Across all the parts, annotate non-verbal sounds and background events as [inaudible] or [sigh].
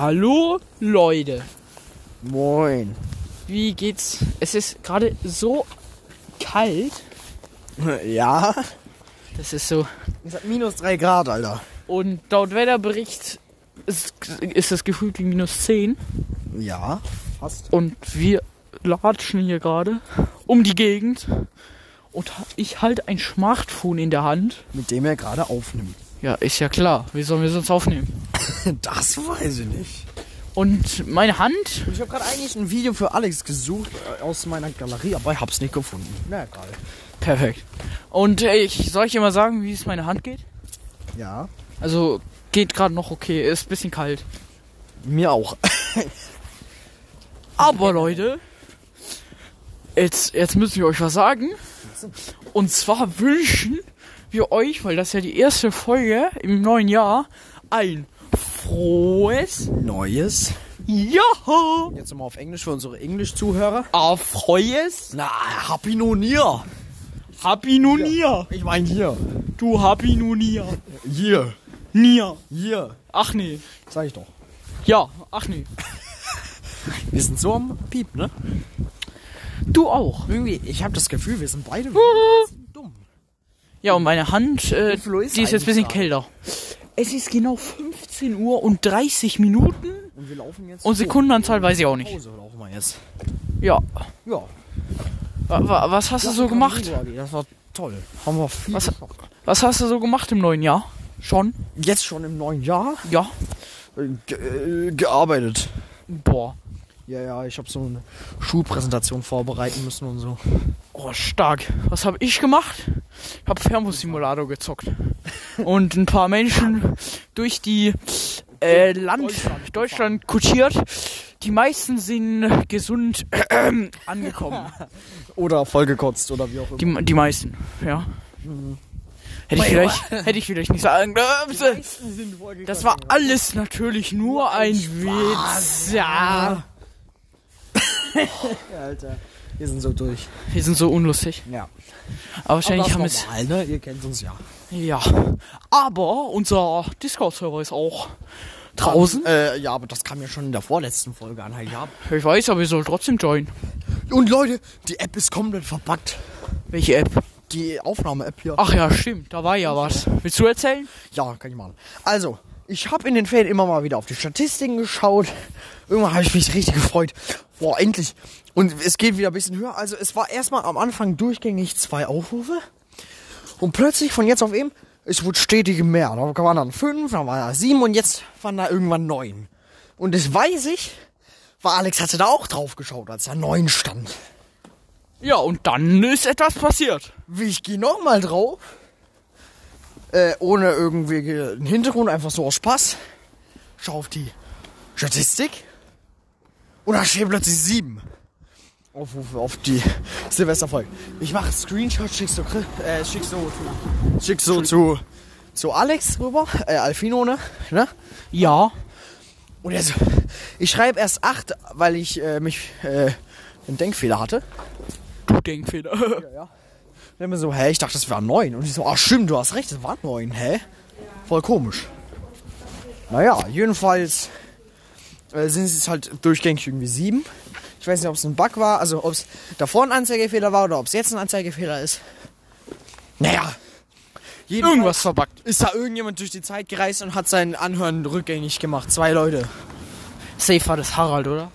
Hallo Leute, Moin. wie geht's? Es ist gerade so kalt. [laughs] Ja? Das ist so. Es hat minus 3 Grad, Alter. Und laut Wetterbericht ist, ist das gefühlt wie minus 10. Ja, fast. Und wir latschen hier gerade um die Gegend. Und ich halte ein Smartphone in der Hand. Mit dem er gerade aufnimmt. Ja, ist ja klar. Wie sollen wir sonst aufnehmen? [laughs] Das weiß ich nicht. Und meine Hand, Ich habe gerade eigentlich ein Video für Alex gesucht äh, aus meiner Galerie, aber ich hab's nicht gefunden. Na egal. perfekt. Und äh, ich soll ich dir mal sagen, wie es meine Hand geht? Ja. Also geht gerade noch okay, ist ein bisschen kalt. Mir auch. [laughs] Aber Leute, jetzt, jetzt müssen wir euch was sagen. Und zwar wünschen wir euch, weil das ja die erste Folge im neuen Jahr, ein frohes Neues. Jahr. Jetzt nochmal auf Englisch für unsere Englisch-Zuhörer. Erfreues Na, Happy New Year. Happy New Year. Ich mein hier. Du Happy New Year. Hier. Nier. Hier. Ach nee. Sag ich doch. Ja, ach nee. [laughs] Wir sind so am Piep, ne? Du auch. Irgendwie, ich habe das Gefühl, wir sind beide dumm. Ja, und meine Hand, äh, die ist jetzt ein bisschen kälter. Es ist genau 15 Uhr und 30 Minuten. Und wir laufen jetzt. Und Sekundenanzahl weiß ich auch nicht. Pause laufen wir jetzt. Ja. Ja. Wa- wa- Was hast du so gemacht? Das war toll. Haben wir viel Was-. Was hast du so gemacht im neuen Jahr? Schon? Jetzt schon im neuen Jahr Ja. äh, ge äh, gearbeitet. Boah. Ja, ja, ich habe so eine Schulpräsentation vorbereiten müssen und so. Oh, stark. Was habe ich gemacht? Ich habe Fernbus-Simulator gezockt. Und ein paar Menschen durch die äh, Land Deutschland Deutschland, kutschiert. Die meisten sind gesund angekommen. [laughs] Oder vollgekotzt oder wie auch immer. Die, die meisten, ja. Hätte ich vielleicht, hätte ich vielleicht nicht sagen dürfen. Das war alles natürlich nur ein Witz. Ja. [laughs] Alter. Wir sind so durch. Wir sind so unlustig. Ja. Aber wahrscheinlich haben Aber es. ist normal, ne? Ihr kennt uns ja. Ja. Aber unser Discord-Server ist auch draußen. Äh, ja, aber das kam ja schon in der vorletzten Folge an Heiligabend. Ich weiß, aber ihr sollt trotzdem joinen. Und Leute, die App ist komplett verpackt. Welche App? Die Aufnahme-App hier. Ach ja, stimmt. Da war ja was. Willst du erzählen? Ja, kann ich machen. Also, ich habe in den Ferien immer mal wieder auf die Statistiken geschaut. Irgendwann habe ich mich richtig gefreut. Boah, endlich. Und es geht wieder ein bisschen höher. Also, es war erstmal am Anfang durchgängig zwei Aufrufe. Und plötzlich von jetzt auf eben, es wurde stetig mehr. Da waren dann fünf, dann waren da sieben und jetzt waren da irgendwann neun. Und das weiß ich, weil Alex hatte da auch drauf geschaut, als da neun stand. Ja, und dann ist etwas passiert. Wie ich gehe nochmal drauf. Äh, ohne irgendwie einen Hintergrund, einfach so aus Spaß. Schau auf die Statistik. Und da steht plötzlich sieben. Aufrufe auf die Silvesterfolge. Ich mache Screenshot, schickst du, Chris- äh, schickst du, zu- schickst du zu, zu Alex rüber, äh, Alfino, ne? ne? Ja. Und er so, ich schreibe erst acht, weil ich äh, mich, äh, einen Denkfehler hatte. Du Denkfehler. Ja. [laughs] Und mir so, hä, ich dachte, das wären neun. Und ich so, ach stimmt, du hast recht, das waren neun, hä? Voll komisch. Naja, jedenfalls äh, sind es halt durchgängig irgendwie sieben. Ich weiß nicht, ob es ein Bug war, also ob es davor ein Anzeigefehler war oder ob es jetzt ein Anzeigefehler ist. Naja. jedenfalls Irgendwas verbuggt. Ist da irgendjemand durch die Zeit gereist und hat sein Anhören rückgängig gemacht? Zwei Leute. Safe war das Harald, oder?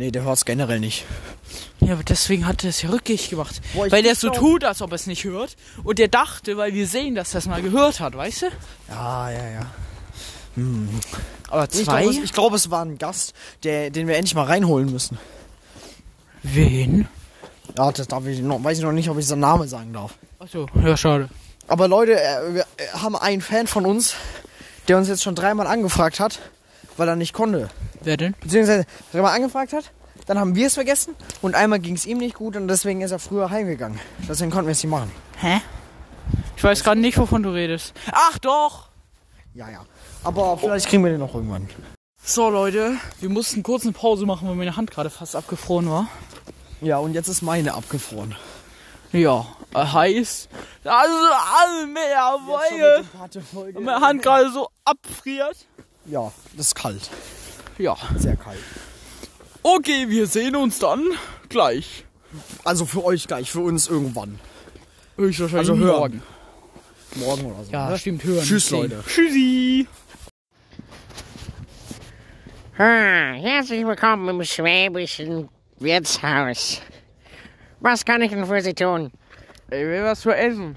Nee, der hört's generell nicht. Ja, aber deswegen hat er es ja rückgängig gemacht. Boah, ich weil der muss so tut, als ob er es nicht hört. Und der dachte, weil wir sehen, dass er es mal gehört hat, weißt du? Ja, ja, ja. Aber Ich zwei? glaube, es, ich glaube, es war ein Gast, der, den wir endlich mal reinholen müssen. Wen? Ja, das darf ich noch, weiß ich noch nicht, ob ich seinen Namen sagen darf. Achso, ja, schade. Aber Leute, äh, wir äh, haben einen Fan von uns, der uns jetzt schon dreimal angefragt hat, weil er nicht konnte. Wer denn? Beziehungsweise dreimal angefragt hat, dann haben wir es vergessen und einmal ging es ihm nicht gut und deswegen ist er früher heimgegangen. Deswegen konnten wir es nicht machen. Hä? Ich weiß gerade nicht, wovon du redest. Ach doch! Ja, ja. Aber vielleicht kriegen wir den noch irgendwann. So, Leute, wir mussten kurz eine Pause machen, weil meine Hand gerade fast abgefroren war. Ja, und jetzt ist meine abgefroren. Ja, äh, heiß. Also, alle mehr. Und meine Hand gerade so abfriert. Ja, das ist kalt. Ja. Sehr kalt. Okay, wir sehen uns dann gleich. Also für euch gleich, für uns irgendwann. Höchstwahrscheinlich Also hören. morgen. Morgen oder so. Ja, ne? stimmt, hören. Tschüss, Sehen. Leute. Tschüssi. Ah, herzlich willkommen im schwäbischen Wirtshaus. Was kann ich denn für Sie tun? Ich will was zu essen.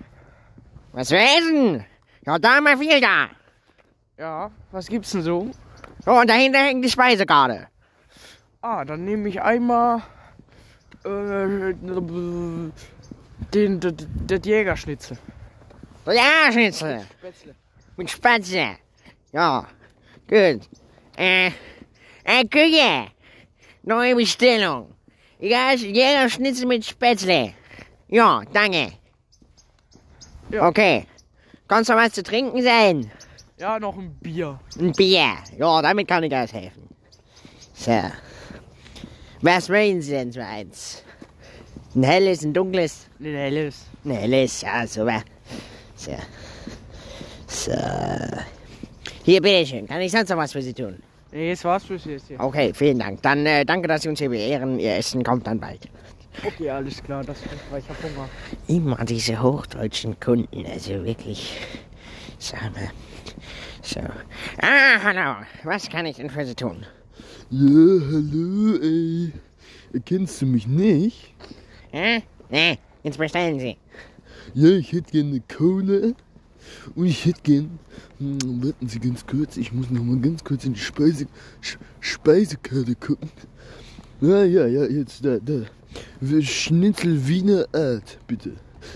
Was wir essen? Ja, da haben wir viel da. Ja, was gibt's denn so? So, und dahinter hängt die Speisekarte. Ah, dann nehme ich einmal äh, den, den, den Jägerschnitzel. Ja, Schnitzel. Spätzle. Mit Spatze. Ja, gut. Äh, äh, Küche. Neue Bestellung. Ja, jeder Schnitzel mit Spätzle. Ja, danke. Ja. Okay. Kannst du was zu trinken sein? Ja, noch ein Bier. Ein Bier. Ja, damit kann ich aushelfen. So. Was wollen Sie denn für eins? Ein helles, ein dunkles? Ein helles. Ein helles, ja, super. So. So. Hier, bitteschön. Kann ich sonst noch was für Sie tun? Nee, das war's bis jetzt hier. Okay, vielen Dank. Dann äh, danke, dass Sie uns hier beehren. Ihr Essen kommt dann bald. Okay, alles klar, das stimmt, weil ich hab Hunger. Immer diese hochdeutschen Kunden, also wirklich. Sag mal. So. Ah, hallo. Was kann ich denn für Sie tun? Ja, hallo, ey. Erkennst du mich nicht? Hä? Nee, jetzt bestellen Sie. Ja, ich hätte gerne eine Cola. Und ich hätte gern. Hm, warten Sie ganz kurz, ich muss noch mal ganz kurz in die Speise, Sch Speisekarte gucken. Ja, ja, ja, jetzt da, da. Schnitzel Wiener Art, bitte.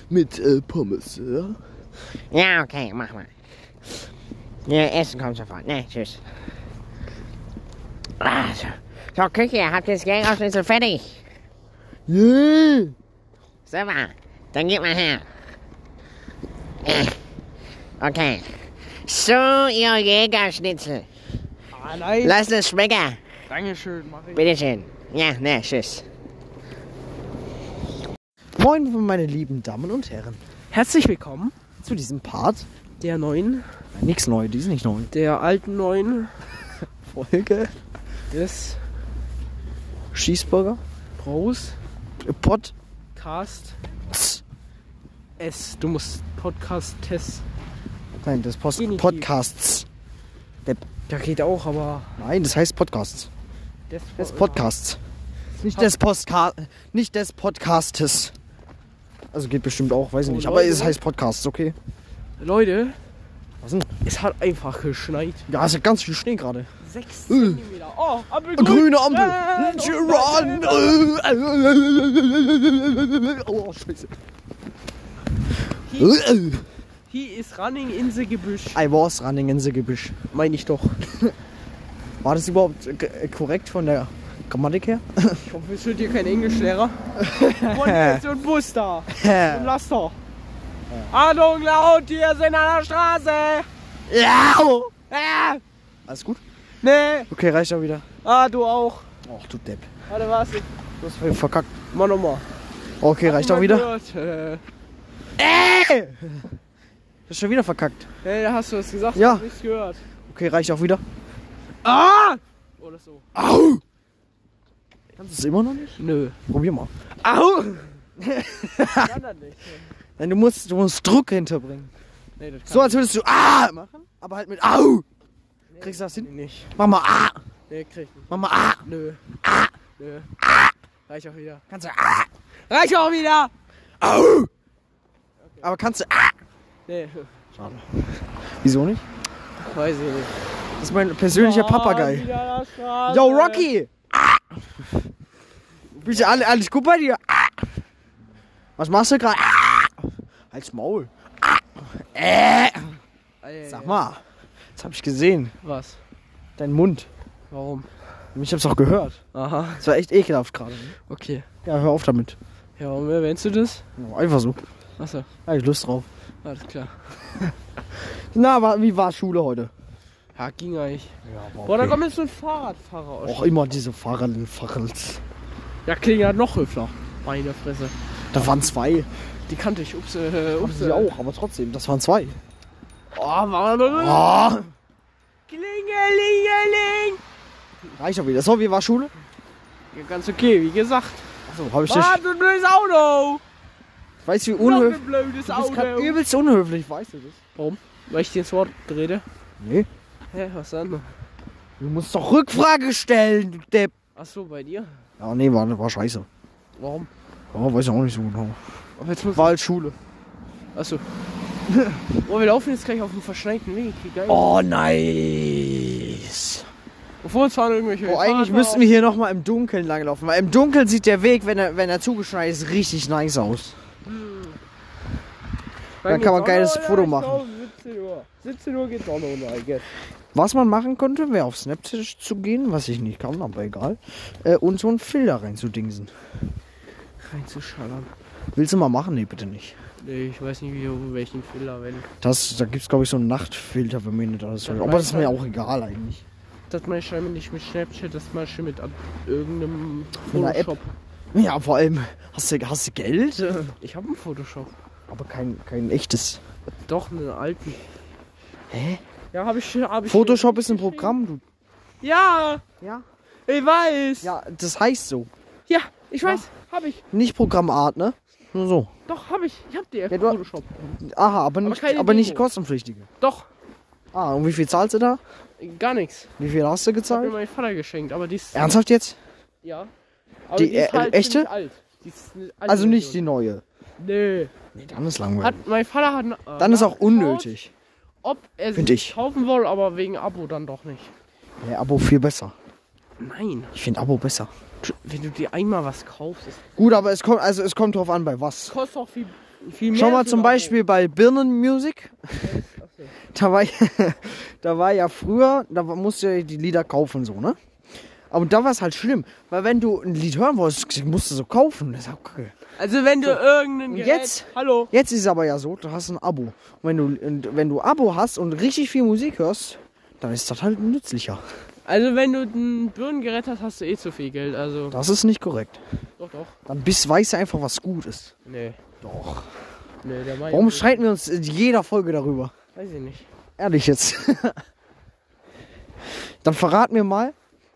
Mit äh, Pommes, ja? Ja, okay, mach mal. Ja, Essen kommt sofort. Ne, tschüss. Ah, so. so, Küche, habt ihr das Jägerschnitzel fertig? Ja! Super, dann gib mal her. Okay. So, ihr Jägerschnitzel. Ah, nein. Lasst es schmecken. Dankeschön, mach ich. Bitteschön. Ja, ne, tschüss. Moin, meine lieben Damen und Herren. Herzlich willkommen Zu diesem Part. der neuen, Nix neu, die ist nicht neu. der alten neuen [laughs] Folge. des Schießburger. Bros Pod. Cast S. Du musst Podcast Test. Nein, das Post Genitiv. Podcasts. Ja, geht auch, aber Nein, das heißt Podcasts. des, Des Podcasts. Nicht des Postka nicht des Podcastes. Also geht bestimmt auch, weiß ich Oh, nicht. Aber Leute. es heißt Podcasts, okay? Leute, Denn? es hat einfach geschneit. Ja, es hat ganz viel Schnee gerade. Sechs Zentimeter. Oh, Ampel Grüne Ampel. Äh, Run. Oh, scheiße. He is running in the Gebüsch. I was running in the Gebüsch. Meine ich doch. [laughs] War das überhaupt äh, korrekt von der Grammatik her? Ich hoffe, es wird hier kein Englischlehrer. [laughs] Ein Bus da. [laughs] Und doch. Achtung, laut, hier sind an der Straße. Ja. Ah, Alles gut? nee. Okay, reicht auch wieder. Ah, du auch. Ach, du Depp. Warte, was? Du hast verkackt. Mach nochmal. Okay, reicht auch wieder. Gehört. Äh, Ey! Du hast schon wieder verkackt. hey, da hast du was gesagt. Ja. Hab nichts gehört. Okay, reicht auch wieder. Ah! Oder so. Au! Kannst du es immer noch nicht? Nö. Probier mal. Au! [laughs] kann das nicht. Nein, du musst, du musst Druck hinterbringen. Nee, So als würdest du Ah machen, aber halt mit Au. Kriegst du das hin? nicht. Mach mal Ah. Nee, krieg ich nicht. Mach mal Ah. Nö. Nö. Reich auch wieder. Kannst du Ah. Reich auch wieder! Au. Aber kannst du Ah. Nee, Schade. Wieso nicht? weiß ich nicht. Das ist mein persönlicher Ah, Papagei. Yo, Rocky! Ah. Bist du alle, alles gut bei dir? Ah. Was machst du gerade? Ah. Halt's Maul. Ah. Äh. Sag mal, das hab ich gesehen. Was? Dein Mund. Warum? Ich hab's auch gehört. Aha, Das war echt ekelhaft gerade. ne? okay. Ja, hör auf damit. Ja, warum erwähnst du das? Ja, Einfach so. Achso, hab ich Lust drauf. alles klar. [laughs] Na, wa- wie war Schule heute? Ja, ging eigentlich. Ja, aber Boah, da kommt jetzt so ein Fahrradfahrer aus. Auch immer diese Fahrrad Fahrrads. Ja, klingt ja noch höfler. Meine Fresse. Da waren zwei. Die kannte ich. Ups, äh, ups. sie auch, aber trotzdem, das waren zwei. Oh, war Oh, Klingelingeling. Reicht doch wieder. So, wie war Schule? Ja, ganz okay, wie gesagt. Achso, hab ich dich. Ah, du blödes Auto! Weißt du, wie unhöflich. Du bist Auto! übelst unhöflich, weißt du das? Warum? Weil ich dir ins Wort rede? Nee. Hä, was dann? Du musst doch Rückfrage stellen, du Depp. Ach so, bei dir? Ja, nee, war, war scheiße. Warum? Ja, weiß ich auch nicht so genau. Aber jetzt muss War halt Schule. Achso. [laughs] oh, wir laufen jetzt gleich auf dem verschneiten Weg. Geil. Oh, nice. Bevor uns fahren irgendwelche. Oh, eigentlich müssten wir hier nochmal im Dunkeln langlaufen. Weil im Dunkeln sieht der Weg, wenn er, wenn er zugeschneit ist, richtig nice aus. Dann kann man ein geiles Foto machen. glaub, 17 Uhr. 17 Uhr geht Sonne unter, I guess. Was man machen könnte, wäre auf Snapchat zu gehen, was ich nicht kann, aber egal. Äh, und so einen Filter reinzudingsen. Reinzuschallern. Willst du mal machen? Nee, bitte nicht. Nee, ich weiß nicht, wie, welchen Filler, wenn. Das, da gibt es, glaube ich, so einen Nachtfilter, wenn mir nicht alles Das Aber das ist mir auch egal eigentlich. Das meine ich scheinbar nicht mit Snapchat, das meine ich mit irgendeinem. Photoshop. Ja, vor allem, hast du, hast du Geld? [laughs] Ich habe einen Photoshop. Aber kein, kein echtes. Doch, einen alten. Hä? Ja, habe ich, hab ich. Photoshop ist ein Programm, du. Ja, Ja? ich weiß. Ja, Ja, das heißt so. ich weiß. Habe ich. Nicht Programmart, ne? Nur so. Doch, habe ich. Ich habe die App Ja, du- Photoshop. Aha, aber nicht, keine aber nicht kostenpflichtige. Doch, Ah, und wie viel zahlst du da? gar nichts. Wie viel hast du Hat mir gezahlt? mein Vater geschenkt, aber die ist. Ernsthaft jetzt? Ja. Aber Die, die, ist äh, halt echte? alt. Die ist Also nicht die Version. neue. Nee. Nee, dann ist langweilig. Hat, mein Vater hat. Äh, Dann ist auch unnötig. Ob er ich. kaufen will, aber wegen Abo dann doch nicht. Ja, Abo viel besser. Nein. Ich finde Abo besser. Wenn du dir einmal was kaufst, Gut, aber es kommt, also es kommt drauf an, bei was. kostet auch viel, viel mehr. Schau mal zum. Beispiel bei Birnen Music. [laughs] Da war, [laughs] da war ja früher, da musst du ja die Lieder kaufen, so, ne? Aber da war es halt schlimm, weil wenn du ein Lied hören wolltest, musst du so kaufen. Das ist auch kacke. Also wenn du irgendein Und Gerät... jetzt? Hallo? Jetzt ist es aber ja so, du hast ein Abo. Und wenn du, und wenn du Abo hast und richtig viel Musik hörst, dann ist das halt nützlicher. Also wenn du ein Birnengerät hast, hast du eh zu viel Geld. Also Das ist nicht korrekt. doch, doch. Dann bist, weißt du einfach, was gut ist. Nee. Doch. Nee, der Mai. Warum streiten wir uns in jeder Folge darüber? Weiß ich nicht. Ehrlich jetzt. [laughs] Dann verrat mir mal,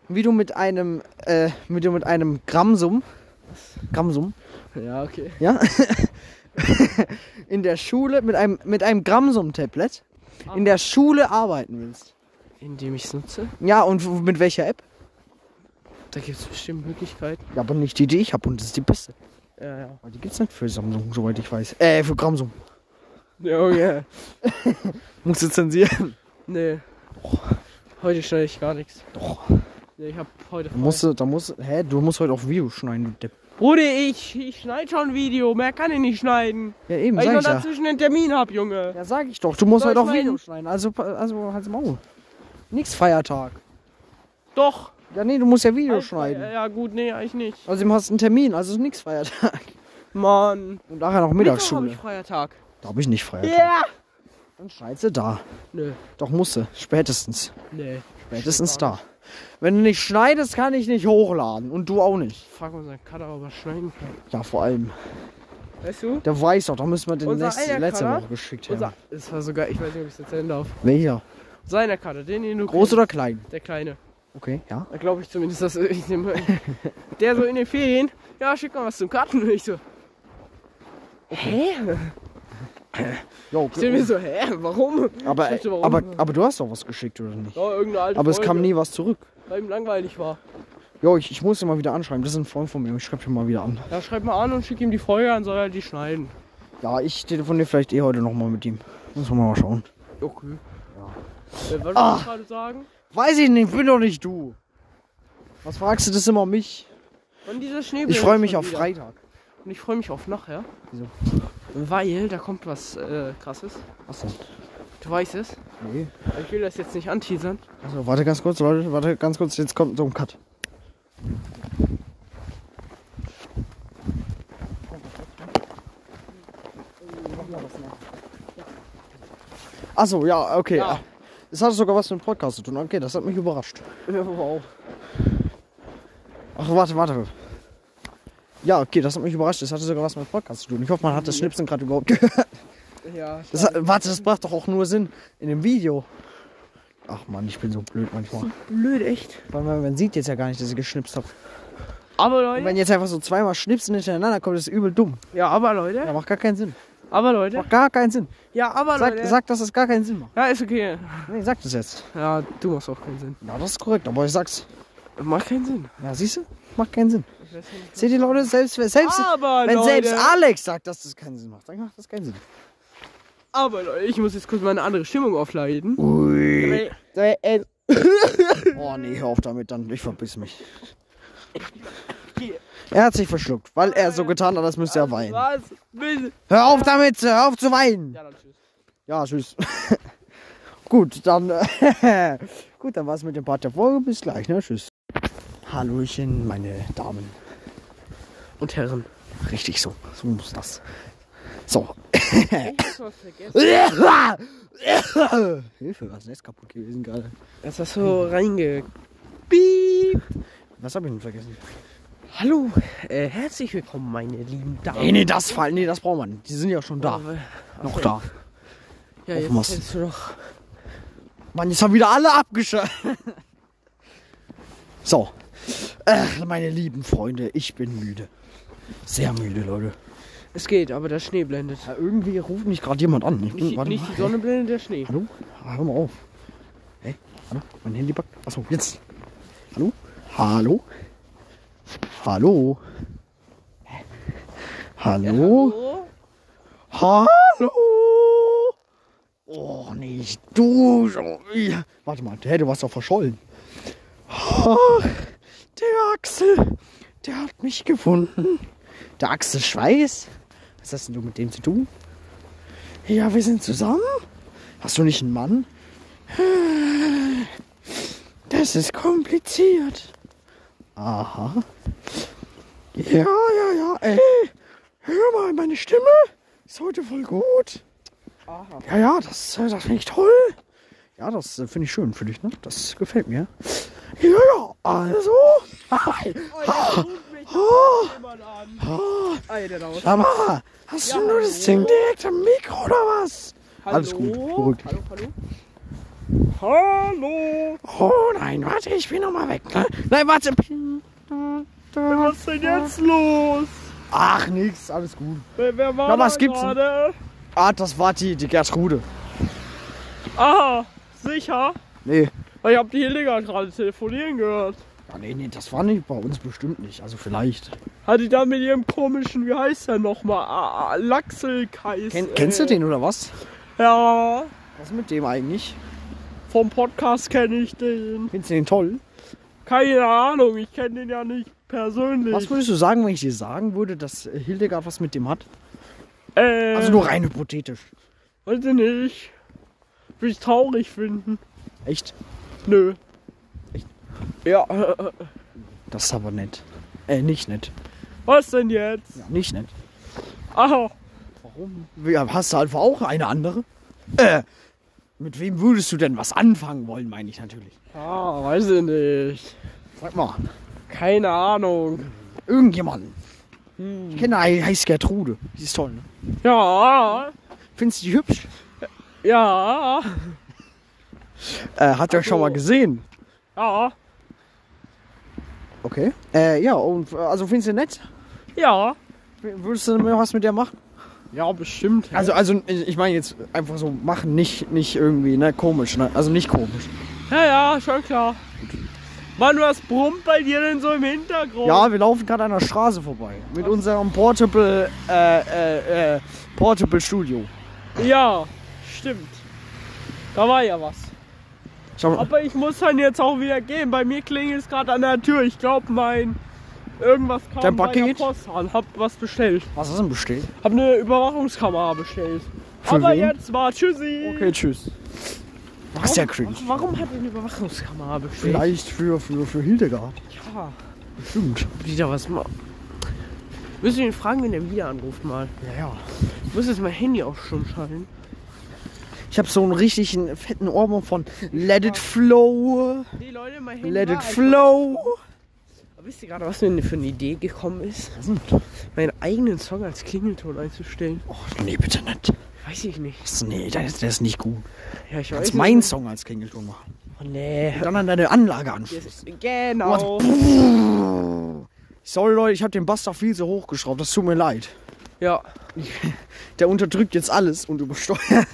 wie du mit einem, äh, wie du mit einem Grammsum, Grammsum, Ja, okay. ja, [laughs] in der Schule, mit einem, mit einem Grammsum-Tablet in der Schule arbeiten willst. Indem ich es nutze. Ja, und mit welcher App? Da gibt es bestimmt Möglichkeiten. Ja, aber nicht die, die ich habe und das ist die beste. Ja, ja. Weil die gibt's nicht für Samsung, soweit ich weiß. Äh, für Grammsum. Oh yeah. [laughs] Musst du zensieren. Nee. Heute schneide ich gar nichts. Doch. Nee, ich hab heute Da musst du, da musst hä, du musst heute auf Video schneiden, du Depp. Bruder, ich, ich schneide schon ein Video. Mehr kann ich nicht schneiden. Ja, eben, Weil ich sag noch ich ja. dazwischen einen Termin hab, Junge. Ja, sag ich doch. Du musst Soll heute ich auf Video schneiden. Also, also halt's Maul. Nix Feiertag. Doch. Ja, nee, du musst ja Video schneiden. Ja, ja, gut, nee, eigentlich nicht. Hast du einen Termin, also ist nix Feiertag. Mann. Und nachher noch Mittwoch hab Mittagsschule. ich Feiertag. Da hab ich nicht Feiertag. Ja. Dann schneidest du da. Nö. Doch musst du. Spätestens. Nee. Spätestens da. Wenn du nicht schneidest, kann ich nicht hochladen. Und du auch nicht. Frag unseren Cutter, ob er schneiden kann. Ja, vor allem. Weißt du? Der weiß doch, da müssen wir den Unser letzte? Woche geschickt Unser, haben. das war sogar, ich weiß nicht, ob ich es erzählen darf. Welcher? Seiner Cutter, den, den du Groß kennst. oder klein? Der Kleine. Okay, ja. Da glaube ich zumindest, dass ich nehme. Der so in den Ferien, ja, schick mal was zum Karten. Und ich so, hä? Jo, Ich mir so, hä, warum? aber, dachte, warum? aber, aber du hast doch was geschickt, oder nicht? Ja, irgendeine alte Aber es kam nie was zurück. Weil ihm langweilig war. Jo, ich, ich muss ihn mal wieder anschreiben. Das ist ein Freund von mir. Ich schreibe ihn mal wieder an. Ja, schreib mal an und schick ihm die Folge an, soll er die schneiden. Ja, ich telefoniere vielleicht eh heute nochmal mit ihm. Muss man mal schauen. Okay. Äh, was Ah. gerade sagen? Weiß ich nicht, bin doch nicht du. Was fragst du das immer mich? Wann dieser Ich freue mich auf Freitag. Und ich freue mich auf nachher. Wieso? Weil da kommt was äh, krasses. Was denn? Du weißt es. Nee. Ich will das jetzt nicht anteasern. Also, warte ganz kurz, Leute, warte ganz kurz, jetzt kommt so ein Cut. Achso, ja, okay. Ja. Es hat sogar was mit dem Podcast zu tun. Okay, das hat mich überrascht. wow. Ach, warte, warte. Ja, okay, das hat mich überrascht. Das hatte sogar was mit dem Podcast zu tun. Ich hoffe, man hat das Schnipsen gerade überhaupt gehört. Ja, Das hat, warte, das macht doch auch nur Sinn in dem Video. Ach man, ich bin so blöd manchmal. [laughs] Blöd, echt. Weil man, man sieht jetzt ja gar nicht, dass ich geschnipst habe. Aber Und Leute, wenn jetzt einfach so zweimal schnipsen hintereinander kommt, ist das übel dumm. ja, aber Ja, Leute, macht gar keinen Sinn. Aber Leute, Macht gar keinen Sinn. ja, aber Sag, Leute. sag dass es gar keinen Sinn macht. Ja, ist okay. Nee, sag das jetzt. Ja, du machst auch keinen Sinn. Ja, das ist korrekt, aber ich sag's. Macht keinen Sinn. Ja, siehst du? Macht keinen Sinn. Seht ihr Leute, selbst, selbst Aber wenn Leute, selbst Alex sagt, dass das keinen Sinn macht, dann macht das keinen Sinn. aber Leute, ich muss jetzt kurz mal eine andere Stimmung aufleiten. Ui. [laughs] Oh nee, hör auf damit dann. Ich verbiss mich. Er hat sich verschluckt, weil er so getan hat, als müsste er weinen. Was? Hör auf damit, hör auf zu weinen. Ja, dann tschüss. Ja, tschüss. [laughs] Gut, dann [laughs] gut, dann war's mit dem Part der Folge. Bis gleich, ne? Tschüss. Hallöchen, meine Damen. Und Herren. Richtig so. So muss das. So. Ich hab was vergessen. Hilfe, was ist denn jetzt kaputt gewesen gerade? Das hast so reinge... Was hab ich denn vergessen? Hallo, äh, herzlich willkommen, meine lieben Damen. Nee, nee, das Fall, nee, das braucht man. nicht. Die sind ja schon da. Noch da. Ja, Auf jetzt was? hältst du doch... Mann, jetzt haben wieder alle abgeschaltet. [laughs] So. Äh, meine lieben Freunde, ich bin müde. Sehr müde, Leute. Es geht, aber der Schnee blendet. Ja, irgendwie ruft mich gerade jemand an. Ich bin, Nicht, warte nicht mal. die Sonne blendet, der Schnee. Hallo? Ah, hör mal auf. Hey, warte, mein Handy packt. Achso, jetzt. Hallo? Hallo? Hallo? Hä? Hallo? Hallo? Oh, nicht du schon. Warte mal, hey, du warst doch verschollen. Ach, der Axel, der hat mich gefunden. Der Axel Schweiß? Was hast denn du mit dem zu tun? Ja, wir sind zusammen. Hast du nicht einen Mann? Das ist kompliziert. Aha. Ja, ja, ja. Ey, hör mal, meine Stimme ist heute voll gut. Ja, ja, das, äh, das finde ich toll. Ja, das äh, finde ich schön für dich, ne? Das gefällt mir. Ja, ja, also. Alter, da Sag mal, hast du nur das Ding direkt am Mikro oder was? Hallo? Alles gut, beruhig dich. Hallo, hallo? Hallo? Oh nein, warte, ich bin noch mal weg. Ne? Nein, warte. Was ist denn jetzt los? Ach, nix, alles gut. Wer, wer war Na, was gibt's denn? gerade? Ah, das war die, die Gertrude. Aha, sicher? Nee. Ich hab die Hildegard gerade telefonieren gehört. Ja, nee, nee, das war nicht bei uns bestimmt nicht. Also vielleicht. Hat die da mit ihrem komischen, wie heißt der nochmal? Ah, ah, Lachselkais. Ken, kennst du den oder was? Ja, Was ist mit dem eigentlich? Vom Podcast kenne ich den. Findest du den toll? Keine Ahnung, ich kenne den ja nicht persönlich. Was würdest du sagen, wenn ich dir sagen würde, dass Hildegard was mit dem hat? äh, Also nur rein hypothetisch. Weiß ich nicht. Würde ich traurig finden. Echt? Nö. Echt? Ja, Das ist aber nett. Äh, nicht nett. was denn jetzt? Ja, nicht nett. Aha, Warum? Ja, hast du einfach auch eine andere? Äh, mit wem würdest du denn was anfangen wollen, meine ich natürlich. ah, weiß ich nicht. Sag mal, Keine Ahnung. irgendjemanden. Ich kenne eine, heißt Gertrude. Die ist toll, ne? Ja, Findest du die hübsch? ja, Äh, hat ja schon mal gesehen. ja, Okay. Äh, ja, und äh, also findest du nett? ja. Würdest du mal was mit der machen? Ja, bestimmt. Also, also ich meine jetzt einfach so machen, nicht, nicht irgendwie, ne, komisch, ne? Also nicht komisch. Ja, ja, schon klar. Mann, was brummt bei dir denn so im Hintergrund? Ja, wir laufen gerade an der Straße vorbei. Mit unserem Portable, äh, äh, äh, Portable Studio. Ja, stimmt. Da war ja was. Aber ich muss dann jetzt auch wieder gehen. Bei mir klingelt es gerade an der Tür. Ich glaube, mein irgendwas kam Dein Paket? Post an. Hab was bestellt. Was ist denn bestellt? Hab eine Überwachungskamera bestellt. Für Aber wen? jetzt mal tschüssi. Okay, tschüss. Das ist ja cringe. Warum hat er eine Überwachungskamera bestellt? Vielleicht für, für, für Hildegard. Ja, Bestimmt. wieder was mal. Müssen wir ihn fragen, wenn er wieder anruft mal. Ja, ja. Ich muss jetzt mein Handy auch schon schalten. Ich habe so einen richtigen fetten Ohrwurm von Let It Flow. Nee, Leute, mein Handy Let It Flow. Wisst ihr gerade, was mir für eine Idee gekommen ist? Meinen eigenen Song als Klingelton einzustellen. Oh, nee, bitte nicht. Weiß ich nicht. Das- Nee, der ist, der ist nicht gut. Ja, ich Das weiß ist mein nicht. Song als Klingelton machen. Oh, nee. Und dann an deine Anlage anschließen. Genau. Sorry Leute, ich habe den Bass doch viel zu hoch geschraubt. Das tut mir leid. Ja. [laughs] Der unterdrückt jetzt alles und übersteuert.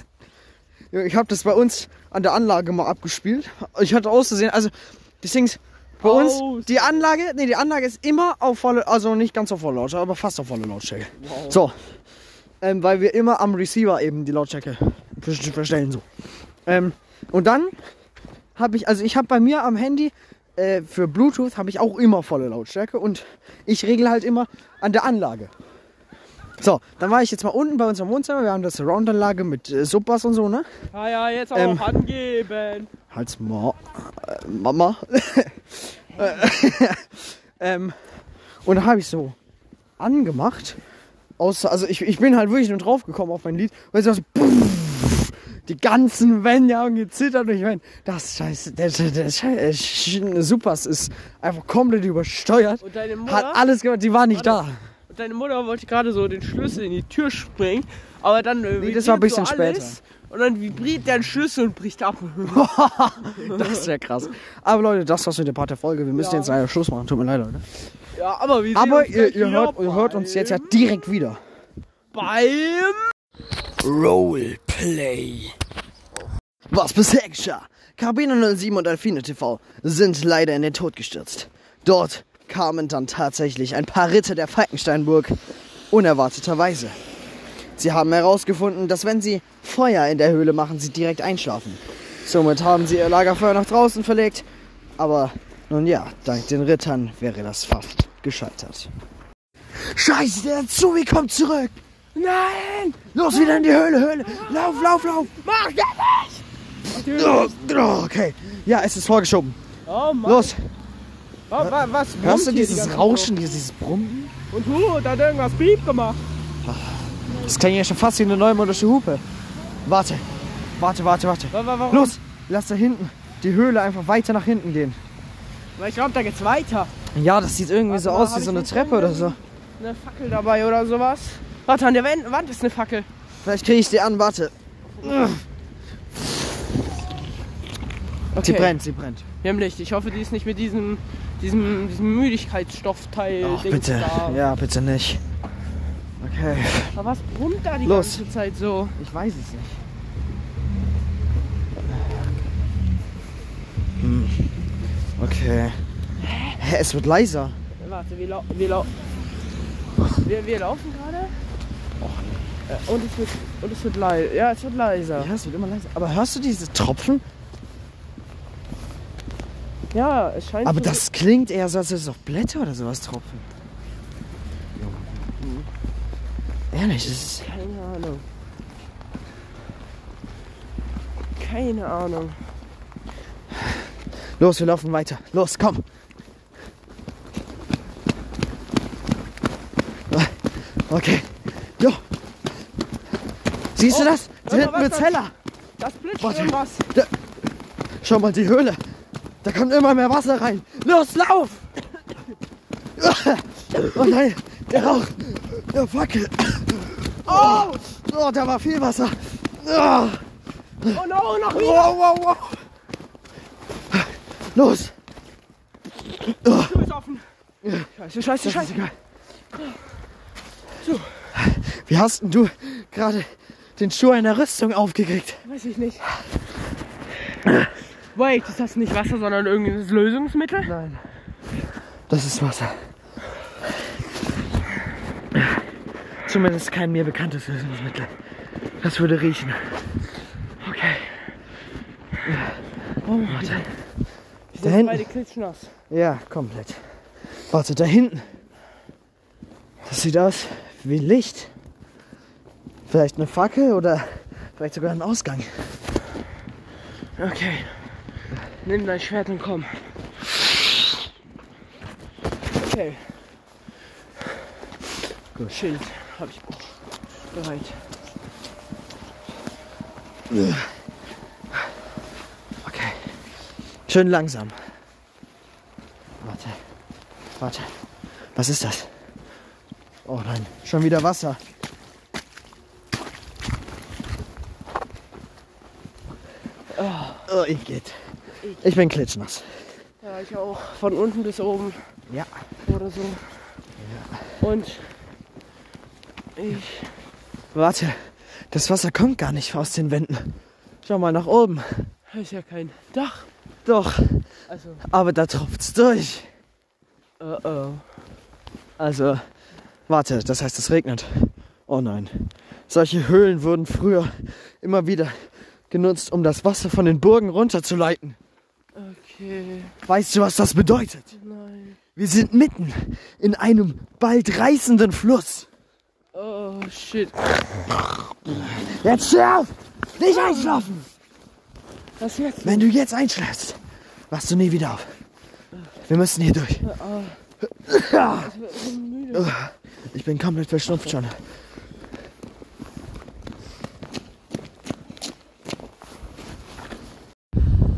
Ich habe das bei uns an der Anlage mal abgespielt. Ich hatte auszusehen, also das Ding ist, bei uns, Aus- die Anlage, nee, die Anlage ist immer auf volle, also nicht ganz auf volle Lautstärke, aber fast auf volle Lautstärke. So, ähm, weil wir immer am Receiver eben die Lautstärke ver- verstellen so. Ähm, und dann habe ich, also ich habe bei mir am Handy äh, für Bluetooth habe ich auch immer volle Lautstärke und ich regle halt immer an der Anlage. So, dann war ich jetzt mal unten bei unserem Wohnzimmer. Wir haben das Surround-Anlage mit äh, Subbass und so, ne? Ja, ja, jetzt auch Ähm. angeben. Halt's Ma äh, Mama. [laughs] [laughs] ähm, und da habe ich so angemacht. Außer, also ich, ich bin halt wirklich nur drauf gekommen auf mein Lied. Und so, pff, [laughs] die ganzen Wände haben gezittert. Und ich meine, das Scheiße, der, der, der Scheiße, Supers ist einfach komplett übersteuert. Und deine Hat Mutter, alles gemacht, die war nicht da. Deine Mutter wollte gerade so den Schlüssel in die Tür springen, aber dann äh, Nee, das war ein bisschen so alles, Und dann vibriert der Schlüssel und bricht ab. [laughs] Das wäre krass. Aber Leute, das war's mit der Part der Folge. Wir müssen Ja. jetzt leider Schluss machen. Tut mir leid, Leute. ja, aber wir Aber ihr, ihr, hört, ihr hört uns jetzt ja direkt wieder. beim Roleplay. Was bisher geschah? Karabiner 07 und Alfine TV sind leider in den Tod gestürzt. Dort kamen dann tatsächlich ein paar Ritter der Falkensteinburg unerwarteterweise. Sie haben herausgefunden, dass wenn sie Feuer in der Höhle machen, sie direkt einschlafen. Somit haben sie ihr Lagerfeuer nach draußen verlegt. Aber nun ja, dank den Rittern wäre das fast gescheitert. Scheiße, der Zui kommt zurück! Nein! Los, wieder in die Höhle, Höhle! Lauf, lauf, lauf! Mach das nicht! Oh, oh, okay. Ja, es ist vorgeschoben. Oh Mann. Los. Wa- wa- was Hörst du die dieses ganze Rauschen, dieses Brummen? Und Hu, da hat irgendwas Piep gemacht. Das klingt ja schon fast wie eine neumodische Hupe. Warte. Warte, warte, warte. Wa- wa- warum? Los, lass da hinten die Höhle einfach weiter nach hinten gehen. Weil ich glaube, da geht's weiter. Ja, das sieht irgendwie Warte so aus wie so eine Treppe oder so. Eine Fackel dabei oder sowas. Warte, an der Wand Wand ist eine Fackel. Vielleicht kriege ich die an, warte. Okay. Sie brennt, sie brennt. Wir haben Licht. Ich hoffe, die ist nicht mit diesem, diesem, diesem Müdigkeitsstoffteil. Ach, bitte. Da. Ja, bitte nicht. Okay. Aber was brummt da die Los. ganze Zeit so? Ich weiß es nicht. Hm. Okay. Hä, es wird leiser. Warte, wir, lau wir, lau wir, wir laufen gerade. Äh, Und es wird, und es wird leiser. Ja, es wird leiser. Ja, es wird immer leiser. Aber hörst du diese Tropfen? Ja, es scheint. Aber so- das klingt eher so, als würde es auf Blätter oder sowas tropfen. Ehrlich, das ist. Keine Ahnung. Keine Ahnung. Los, wir laufen weiter. Los, komm. Okay. Jo. Siehst du Oh, das? Da hinten was wird's das- blitzt Warte. irgendwas. Schau mal, die Höhle. Da kommt immer mehr Wasser rein. Los, lauf! Oh nein, der Rauch. Der Fackel. Oh, oh da war viel Wasser. Oh, Oh no, noch wieder. wow, wow, wow. Los. Tür ist offen. Scheiße, scheiße, scheiße. egal. Wie hast denn du gerade den Schuh in der Rüstung aufgekriegt? Weiß ich nicht. Wait, ist das nicht Wasser, sondern irgendein Lösungsmittel? Nein. Das ist Wasser. Zumindest kein mir bekanntes Lösungsmittel. Das würde riechen. Okay. Oh, warte. Wir Da hinten. beide klitschnass. Ja, komplett. Warte, da hinten. Das sieht aus wie Licht. Vielleicht eine Fackel oder vielleicht sogar ein Ausgang. Okay. Nimm dein Schwert und komm. Okay. Gut. Schild habe ich auch bereit. Okay. Schön langsam. Warte. Warte. Was ist das? Oh nein, schon wieder Wasser. Ah. Oh ich geht. Ich bin klitschnass. Ja, ich auch. Von unten bis oben Ja. oder so. Und ich. Warte, das Wasser kommt gar nicht aus den Wänden. Schau mal nach oben. Das ist ja kein Dach. Doch, Also, aber da tropft's durch. äh, äh. Also, warte, das heißt, es regnet. Oh nein. Solche Höhlen wurden früher immer wieder genutzt, um das Wasser von den Burgen runterzuleiten. Okay. Weißt du, was das bedeutet? Nein. Wir sind mitten in einem bald reißenden Fluss. Oh, shit. Jetzt schlaf! Nicht einschlafen! Was jetzt? Wenn du jetzt einschläfst, wachst du nie wieder auf. Wir müssen hier durch. Ich bin müde. Ich bin komplett verschnupft schon.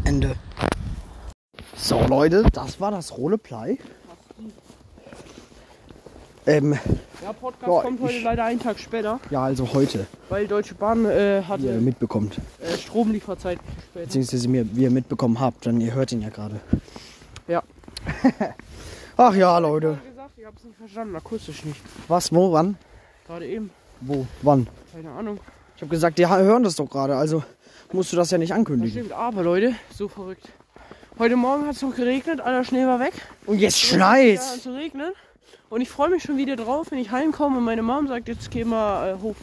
Ende. So Leute, das war das Roleplay. Ähm, Ja, Podcast Boah, kommt heute ich- leider einen Tag später, ja, also heute, weil Deutsche Bahn äh, hatte ihr mitbekommt. äh, Stromlieferzeit später. Beziehungsweise mir, wie ihr mitbekommen habt, denn ihr hört ihn ja gerade. Ja. [laughs] Ach ja, Leute. Ich gesagt, ich hab's nicht verstanden, akustisch nicht. Was, wo, wann? Gerade eben, Wo, wann? keine Ahnung. Ich habe gesagt, die hören das doch gerade, also musst du das ja nicht Das ankündigen. stimmt, aber Leute, so verrückt. Heute Morgen hat es noch geregnet, aller Schnee war weg. Und jetzt an zu regnen. Und ich freue mich schon wieder drauf, wenn ich heimkomme und meine Mom sagt, jetzt gehen wir äh, Hof,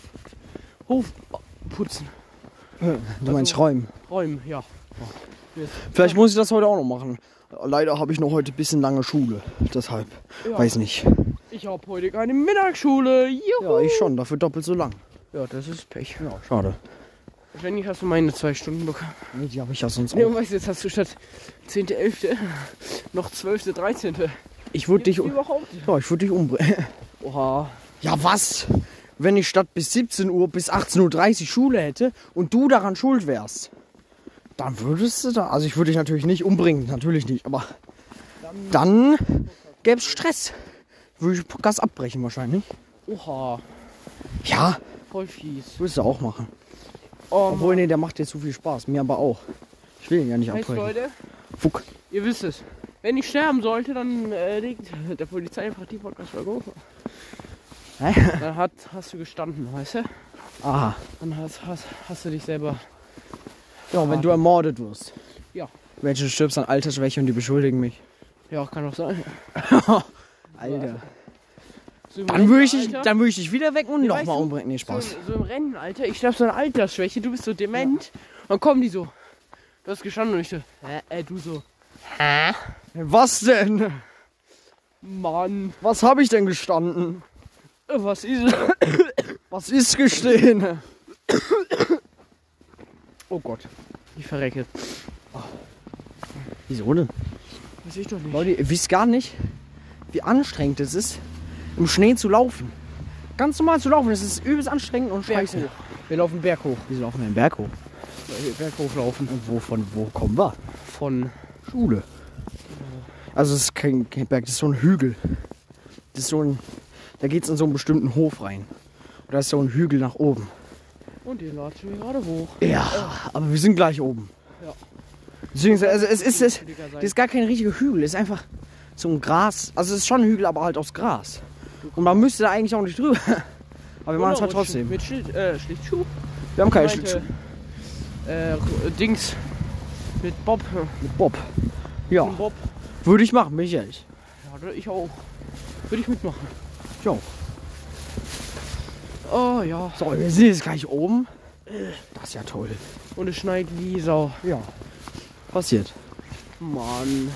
Hof putzen. Du meinst räumen. Räumen, ja. Vielleicht muss ich das heute auch noch machen. Leider habe ich noch heute ein bisschen lange Schule. Deshalb. Ja. Weiß nicht. Ich habe heute keine Mittagsschule. Juhu. Ja, ich schon. Dafür doppelt so lang. Ja, das ist Pech. Ja, schade. Wenn nicht, hast du meine zwei Stunden bekommen. Nee, die habe ich ja sonst Nee, auch. und weißt jetzt hast du statt 10.11. noch 12., 13. Ich würde dich, überhaupt. ja, ich würde dich umbringen. [laughs] Oha. Ja, was? Wenn ich statt bis 17 Uhr bis 18.30 Uhr Schule hätte und du daran schuld wärst, dann würdest du da. Also, ich würde dich natürlich nicht umbringen. Natürlich nicht. Aber dann gäbe es Stress. Würde ich Podcast abbrechen wahrscheinlich. Oha. Ja, Voll fies. würdest du auch machen. Oh, Obwohl, nee, der macht dir zu viel Spaß. Mir aber auch. Ich will ihn ja nicht heißt, abbrechen. Leute, Fuck. ihr wisst es. Wenn ich sterben sollte, dann äh, legt der Polizei einfach die Podcast-Folge hoch. Hä? Dann hat, hast du gestanden, weißt du? Aha. Dann hast, hast, hast du dich selber. Ja, wenn du ermordet wirst. Ja. Welche du stirbst an Altersschwäche und die beschuldigen mich. Ja, kann auch sein. [laughs] Alter. So Dann würde ich, dich- Rentenalter- dann würde ich dich wieder wecken und Ja, nochmal weißt du, umbringen. Nee, so, Spaß. so im Rentenalter, ich glaube so eine Altersschwäche, du bist so dement. Dann kommen die so. Du hast gestanden und ich so, hä, äh, du so, Was denn? Mann, Was habe ich denn gestanden? äh, was ist es? Was ist gestehen? Oh Gott, ich verrecke. Wieso denn? Weiß ich doch nicht. Leute, ihr wisst gar nicht, wie anstrengend es ist, im Schnee zu laufen. Ganz normal zu laufen, das ist übelst anstrengend und scheiße. hoch. Wir laufen Berg hoch. Wir laufen den Berg hoch. Weil wir Berg hochlaufen. Und wo, von wo kommen wir? Von, Schule. Also es ist kein, kein Berg, das ist so ein Hügel. Das ist so ein, da geht es in so einen bestimmten Hof rein. Und da ist so ein Hügel nach oben. und den latschen wir gerade hoch. Ja, aber wir sind gleich oben. Ja. Deswegen, also es ist, es, das ist gar kein richtiger Hügel, es ist einfach so ein Gras. Also es ist schon ein Hügel, aber halt aus Gras. Und man müsste da eigentlich auch nicht drüber. [laughs] Aber wir machen es halt trotzdem. Mit Schild, äh, Schlittschuh. Wir haben keine Meinte, Schlittschuhe. Äh, Dings. Mit Bob. Mit Bob. Ja, Mit Bob. würde ich machen, bin ich ehrlich. Ja, ich auch. Würde ich mitmachen. Ich auch. Oh ja. So, wir sind jetzt gleich oben. Das ist ja toll. Und es schneit wie Sau. Ja. Passiert. Mann.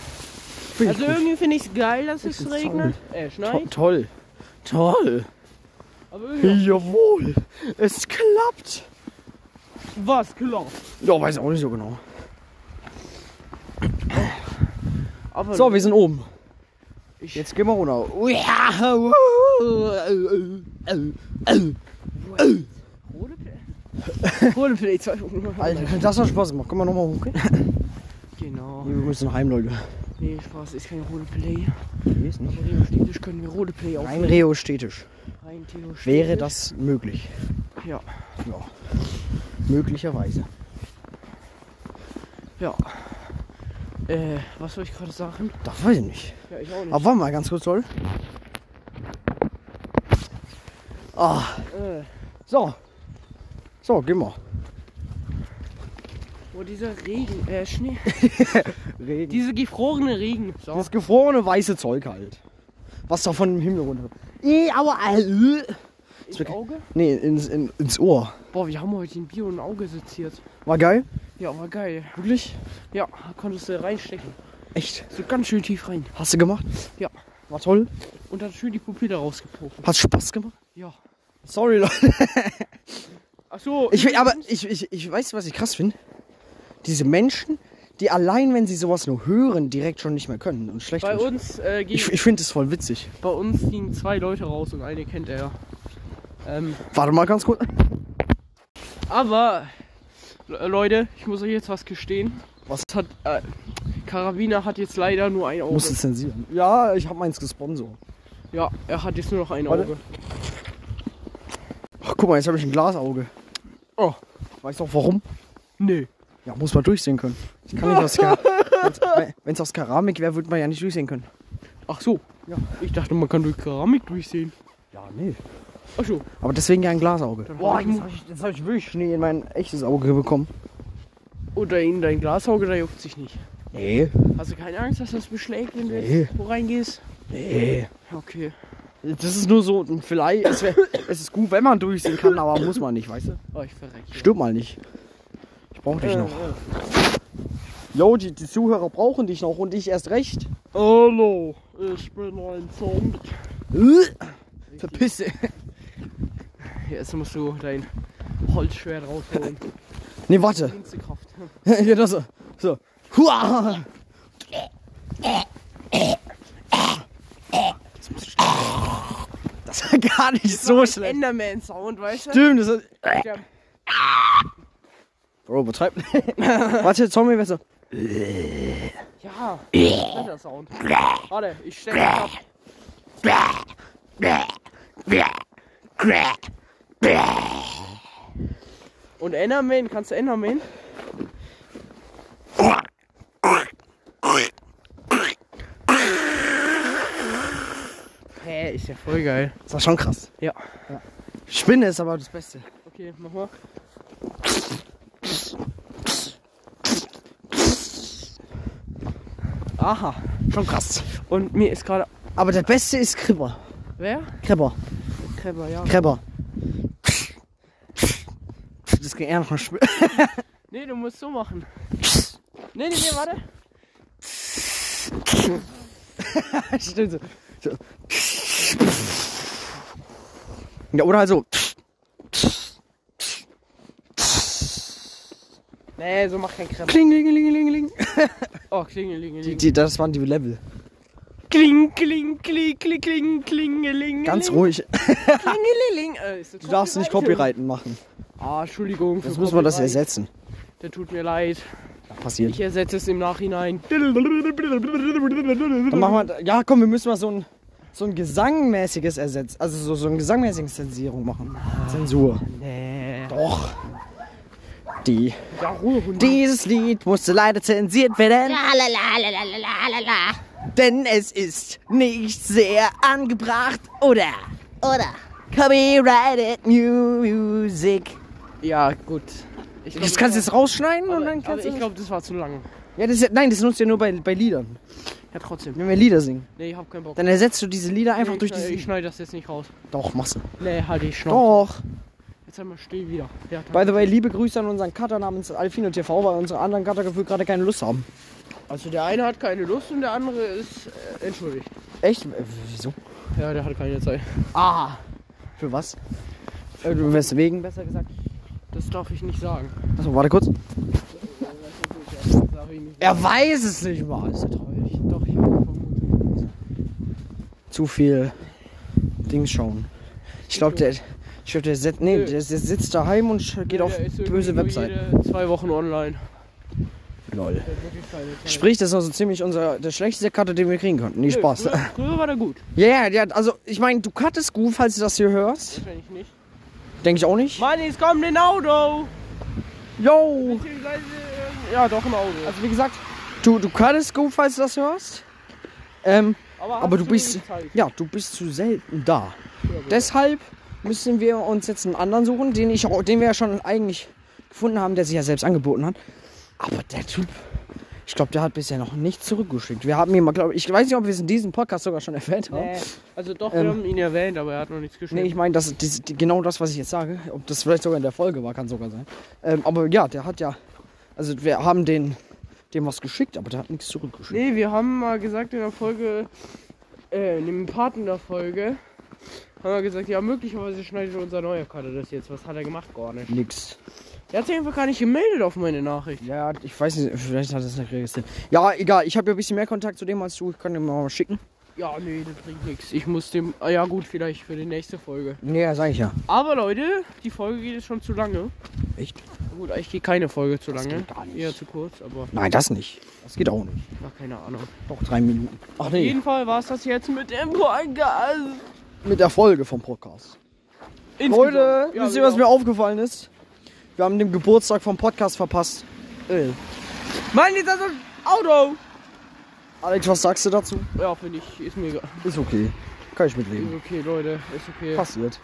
Find Also irgendwie finde ich es geil, dass es regnet. Äh, To schneit. toll. Toll. Irgendwie Jawohl. Es klappt. was klar. Ja, weiß auch nicht so genau. Aber So, wir sind oben. ich, Jetzt gehen wir runter. Ja. [laughs] Roleplay 2.0. Alter, das hat Spaß gemacht. Können wir nochmal hochgehen? Genau. Wir müssen heim, Leute. Nee, Spaß ist kein Roleplay. Nee, ist nicht. Aber theoretisch können wir Roleplay auch. Rein reostätisch. Rein theoretisch. Wäre das möglich? Ja. Ja. Möglicherweise. Ja. Äh, was soll ich gerade sagen? Das weiß ich nicht. Ja, ich auch nicht. Aber warte mal ganz kurz, soll. Ah, Äh, so. So, geh mal. Wo dieser Regen, äh, Schnee. [laughs] Regen. Diese gefrorene Regen. So. Das gefrorene weiße Zeug halt. Was da von dem Himmel runter. Eh, aua, äh. Ins Auge? Nee, ins, in, ins Ohr. Boah, wir haben heute den Bio in Auge seziert. War geil? Ja, war geil. Wirklich? Ja, konntest du reinstechen. Echt? So ganz schön tief rein. Hast du gemacht? Ja. War toll? Und dann schön die Pupille rausgepocht. Hat Spaß gemacht? Ja. Sorry, Leute. Ach so. Ich, aber ich, ich, ich weiß, was ich krass finde. Diese Menschen, die allein, wenn sie sowas nur hören, direkt schon nicht mehr können und schlecht bei sind. uns, äh, ging, Ich, ich finde es voll witzig. bei uns gingen zwei Leute raus und eine kennt er. Ähm, Warte mal ganz kurz. aber, Le- Leute, ich muss euch jetzt was gestehen. Was? hat, äh, Karabiner hat jetzt leider nur ein Auge. Musst du zensieren. Ja, ich habe meins gesponsert. Ja, er hat jetzt nur noch ein Warte. Auge. Ach, guck mal, jetzt habe ich ein Glasauge. Oh. Weißt du auch warum? Nee. Ja, muss man durchsehen können. Ich kann nicht aus [laughs] Wenn es aus Keramik wäre, würde man ja nicht durchsehen können. Ach so. Ja. Ich dachte, man kann durch Keramik durchsehen. Ja, nee. Ach so. Aber deswegen ja ein Glasauge. Dann Boah, hab ich- jetzt habe ich, jetzt hab ich wirklich Schnee in mein echtes Auge bekommen. Oder in dein Glasauge, da juckt sich nicht. Nee. Hast du keine Angst, dass das beschlägt, wenn du Nee. jetzt wo reingehst? Nee. Okay. Das ist nur so, vielleicht, es, wär, es ist gut, wenn man durchsehen kann, aber muss man nicht, weißt du? Oh, ich verrecke. Stirb mal nicht. Ich brauche dich Äh, noch. Jo, die, die Zuhörer brauchen dich noch und ich erst recht. Hallo, ich bin ein Zombie. Verpisse. [laughs] Jetzt musst du dein Holzschwert rausholen. Nee, warte. [laughs] Ja, das so. So. Hua! Das war gar nicht so schlecht. Enderman-Sound, weißt du? Stimmt, das ist. Bro, betreib. [laughs] Warte, Zombie so. Ja, Sound. Warte, ich stelle mich ab. Und Enderman, kannst du Enderman? Hä, ist ja voll geil. Das war schon krass. Ja. Spinne ist aber das Beste. Okay, mach mal. Aha. Schon krass. Und mir ist gerade. Aber der Beste ist Kribber. Wer? Kribber. Kreber, ja. Kribber. Das ging eher noch Spiel. [laughs] Nee, du musst so machen. [laughs] Nee, nee, nee, warte. Stimmt so. so. Ja, oder halt so. Nee, so mach kein Kreber. Klingelingelingeling. Oh, klingelingeling. Die, das waren die Level. Kling, kling, kling, kling, kling, klingeling. Ganz ruhig. Klingeling. Äh, Du darfst nicht Copyrighten machen. Ah, Entschuldigung. Jetzt muss man das ersetzen. Der tut mir leid. Passiert. Ich ersetze es im Nachhinein. Dann machen wir, ja, komm, wir müssen mal so ein, so ein gesangmäßiges Ersetz, also so, so eine gesangmäßige Zensierung machen. Zensur. Nee. Doch. Die. Ja. Dieses Lied musste leider zensiert werden, denn es ist nicht sehr angebracht oder Oder? copyrighted music. Ja, gut. Ich glaub, Das kannst du jetzt rausschneiden aber, und dann kannst ich du. glaube, das war zu lang. Ja, das ist, nein, das nutzt ihr nur bei, bei Liedern. Ja, trotzdem. Wenn wir Lieder singen. Nee, ich hab keinen Bock. Dann ersetzt du diese Lieder einfach nee, durch ich, schneid- diese. Ich schneide das jetzt nicht raus. Doch, machst du. Nee, halt die Schnauze. Doch. Jetzt einmal still wieder. Ja, By the way, liebe Grüße an unseren Cutter namens Alfino TV, weil unsere anderen Cutter gefühlt gerade keine Lust haben. also der eine hat keine Lust und der andere ist äh, entschuldigt. Echt? Äh, Wieso? Ja, der hat keine Zeit. Ah. Für was? Äh, weswegen, besser gesagt. Das darf ich nicht sagen. Achso, warte kurz. Er weiß es nicht mal. Ist ja traurig. Doch, ich habe vermutet. Zu viel Dings schauen. Ich glaube, der, ich glaub, der, sitzt, nee, Nö. der, sitzt daheim und geht auf böse Webseiten. Zwei Wochen online. Lol. Sprich, das ist also ziemlich unser, der schlechteste Cutter, den wir kriegen konnten. Nee, Nö, Spaß. Früher, früher war der gut. Ja, ja, ja, also ich meine, du cuttest gut, falls du das hier hörst. Wahrscheinlich nicht. Denke ich auch nicht. Mann, jetzt kommt ein Auto! Yo! Beziehungsweise Ja, doch im Auto. Also wie gesagt, du, du kannst go, falls du das hörst. Ähm, aber aber du bist, ja, du bist zu selten da. Deshalb müssen wir uns jetzt einen anderen suchen, den, ich, den wir ja schon eigentlich gefunden haben, der sich ja selbst angeboten hat. Aber der Typ, ich glaube, der hat bisher noch nichts zurückgeschickt. Wir haben ihn mal, glaube ich, ich weiß nicht, ob wir es in diesem Podcast sogar schon erwähnt haben. Nee. Also doch, Ähm, wir haben ihn erwähnt, aber er hat noch nichts Nee, geschrieben. ich meine, das, das, genau das, was ich jetzt sage. Ob das vielleicht sogar in der Folge war, kann sogar sein. Ähm, aber ja, der hat ja. Also wir haben den, dem was geschickt, aber der hat nichts zurückgeschickt. Nee, wir haben mal gesagt in der Folge, äh, in dem Part der Folge, haben wir gesagt, ja, möglicherweise schneidet unser neuer Kader das jetzt. Was hat er gemacht? Gar nicht. Nix. Er hat sich einfach gar nicht gemeldet auf meine Nachricht. Ja, ich weiß nicht, vielleicht hat er es nicht registriert. Ja, egal, ich habe ja ein bisschen mehr Kontakt zu dem als du. Ich kann dem mal schicken. Ja, nee, das bringt nichts. Ich muss dem, ah, ja gut, vielleicht für die nächste Folge. Ja, sag ich ja. Aber Leute, die Folge geht jetzt schon zu lange. Echt? Gut, eigentlich geht keine Folge zu Das lange. gar nicht. Eher zu kurz, aber Nein, das nicht. Das geht auch nicht. ach, keine Ahnung. Doch drei Minuten. Ach Auf nee, jeden Fall war es das jetzt mit dem Podcast. Mit der Folge vom Podcast. Insgesamt. Leute, Ja, wisst ihr, was genau. mir aufgefallen ist? Wir haben den Geburtstag vom Podcast verpasst. Äh. Mann, jetzt also Auto! Alex, was sagst du dazu? Ja, finde ich, ist mir egal. Ist okay. Kann ich Ist mitleben. okay, Leute, ist okay. Passiert.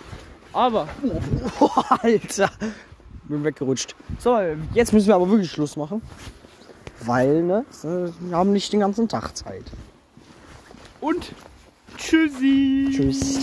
Aber, [laughs] Alter. Bin weggerutscht. So, jetzt müssen wir aber wirklich Schluss machen. Weil, ne, wir haben nicht den ganzen Tag Zeit. und tschüssi! Tschüss.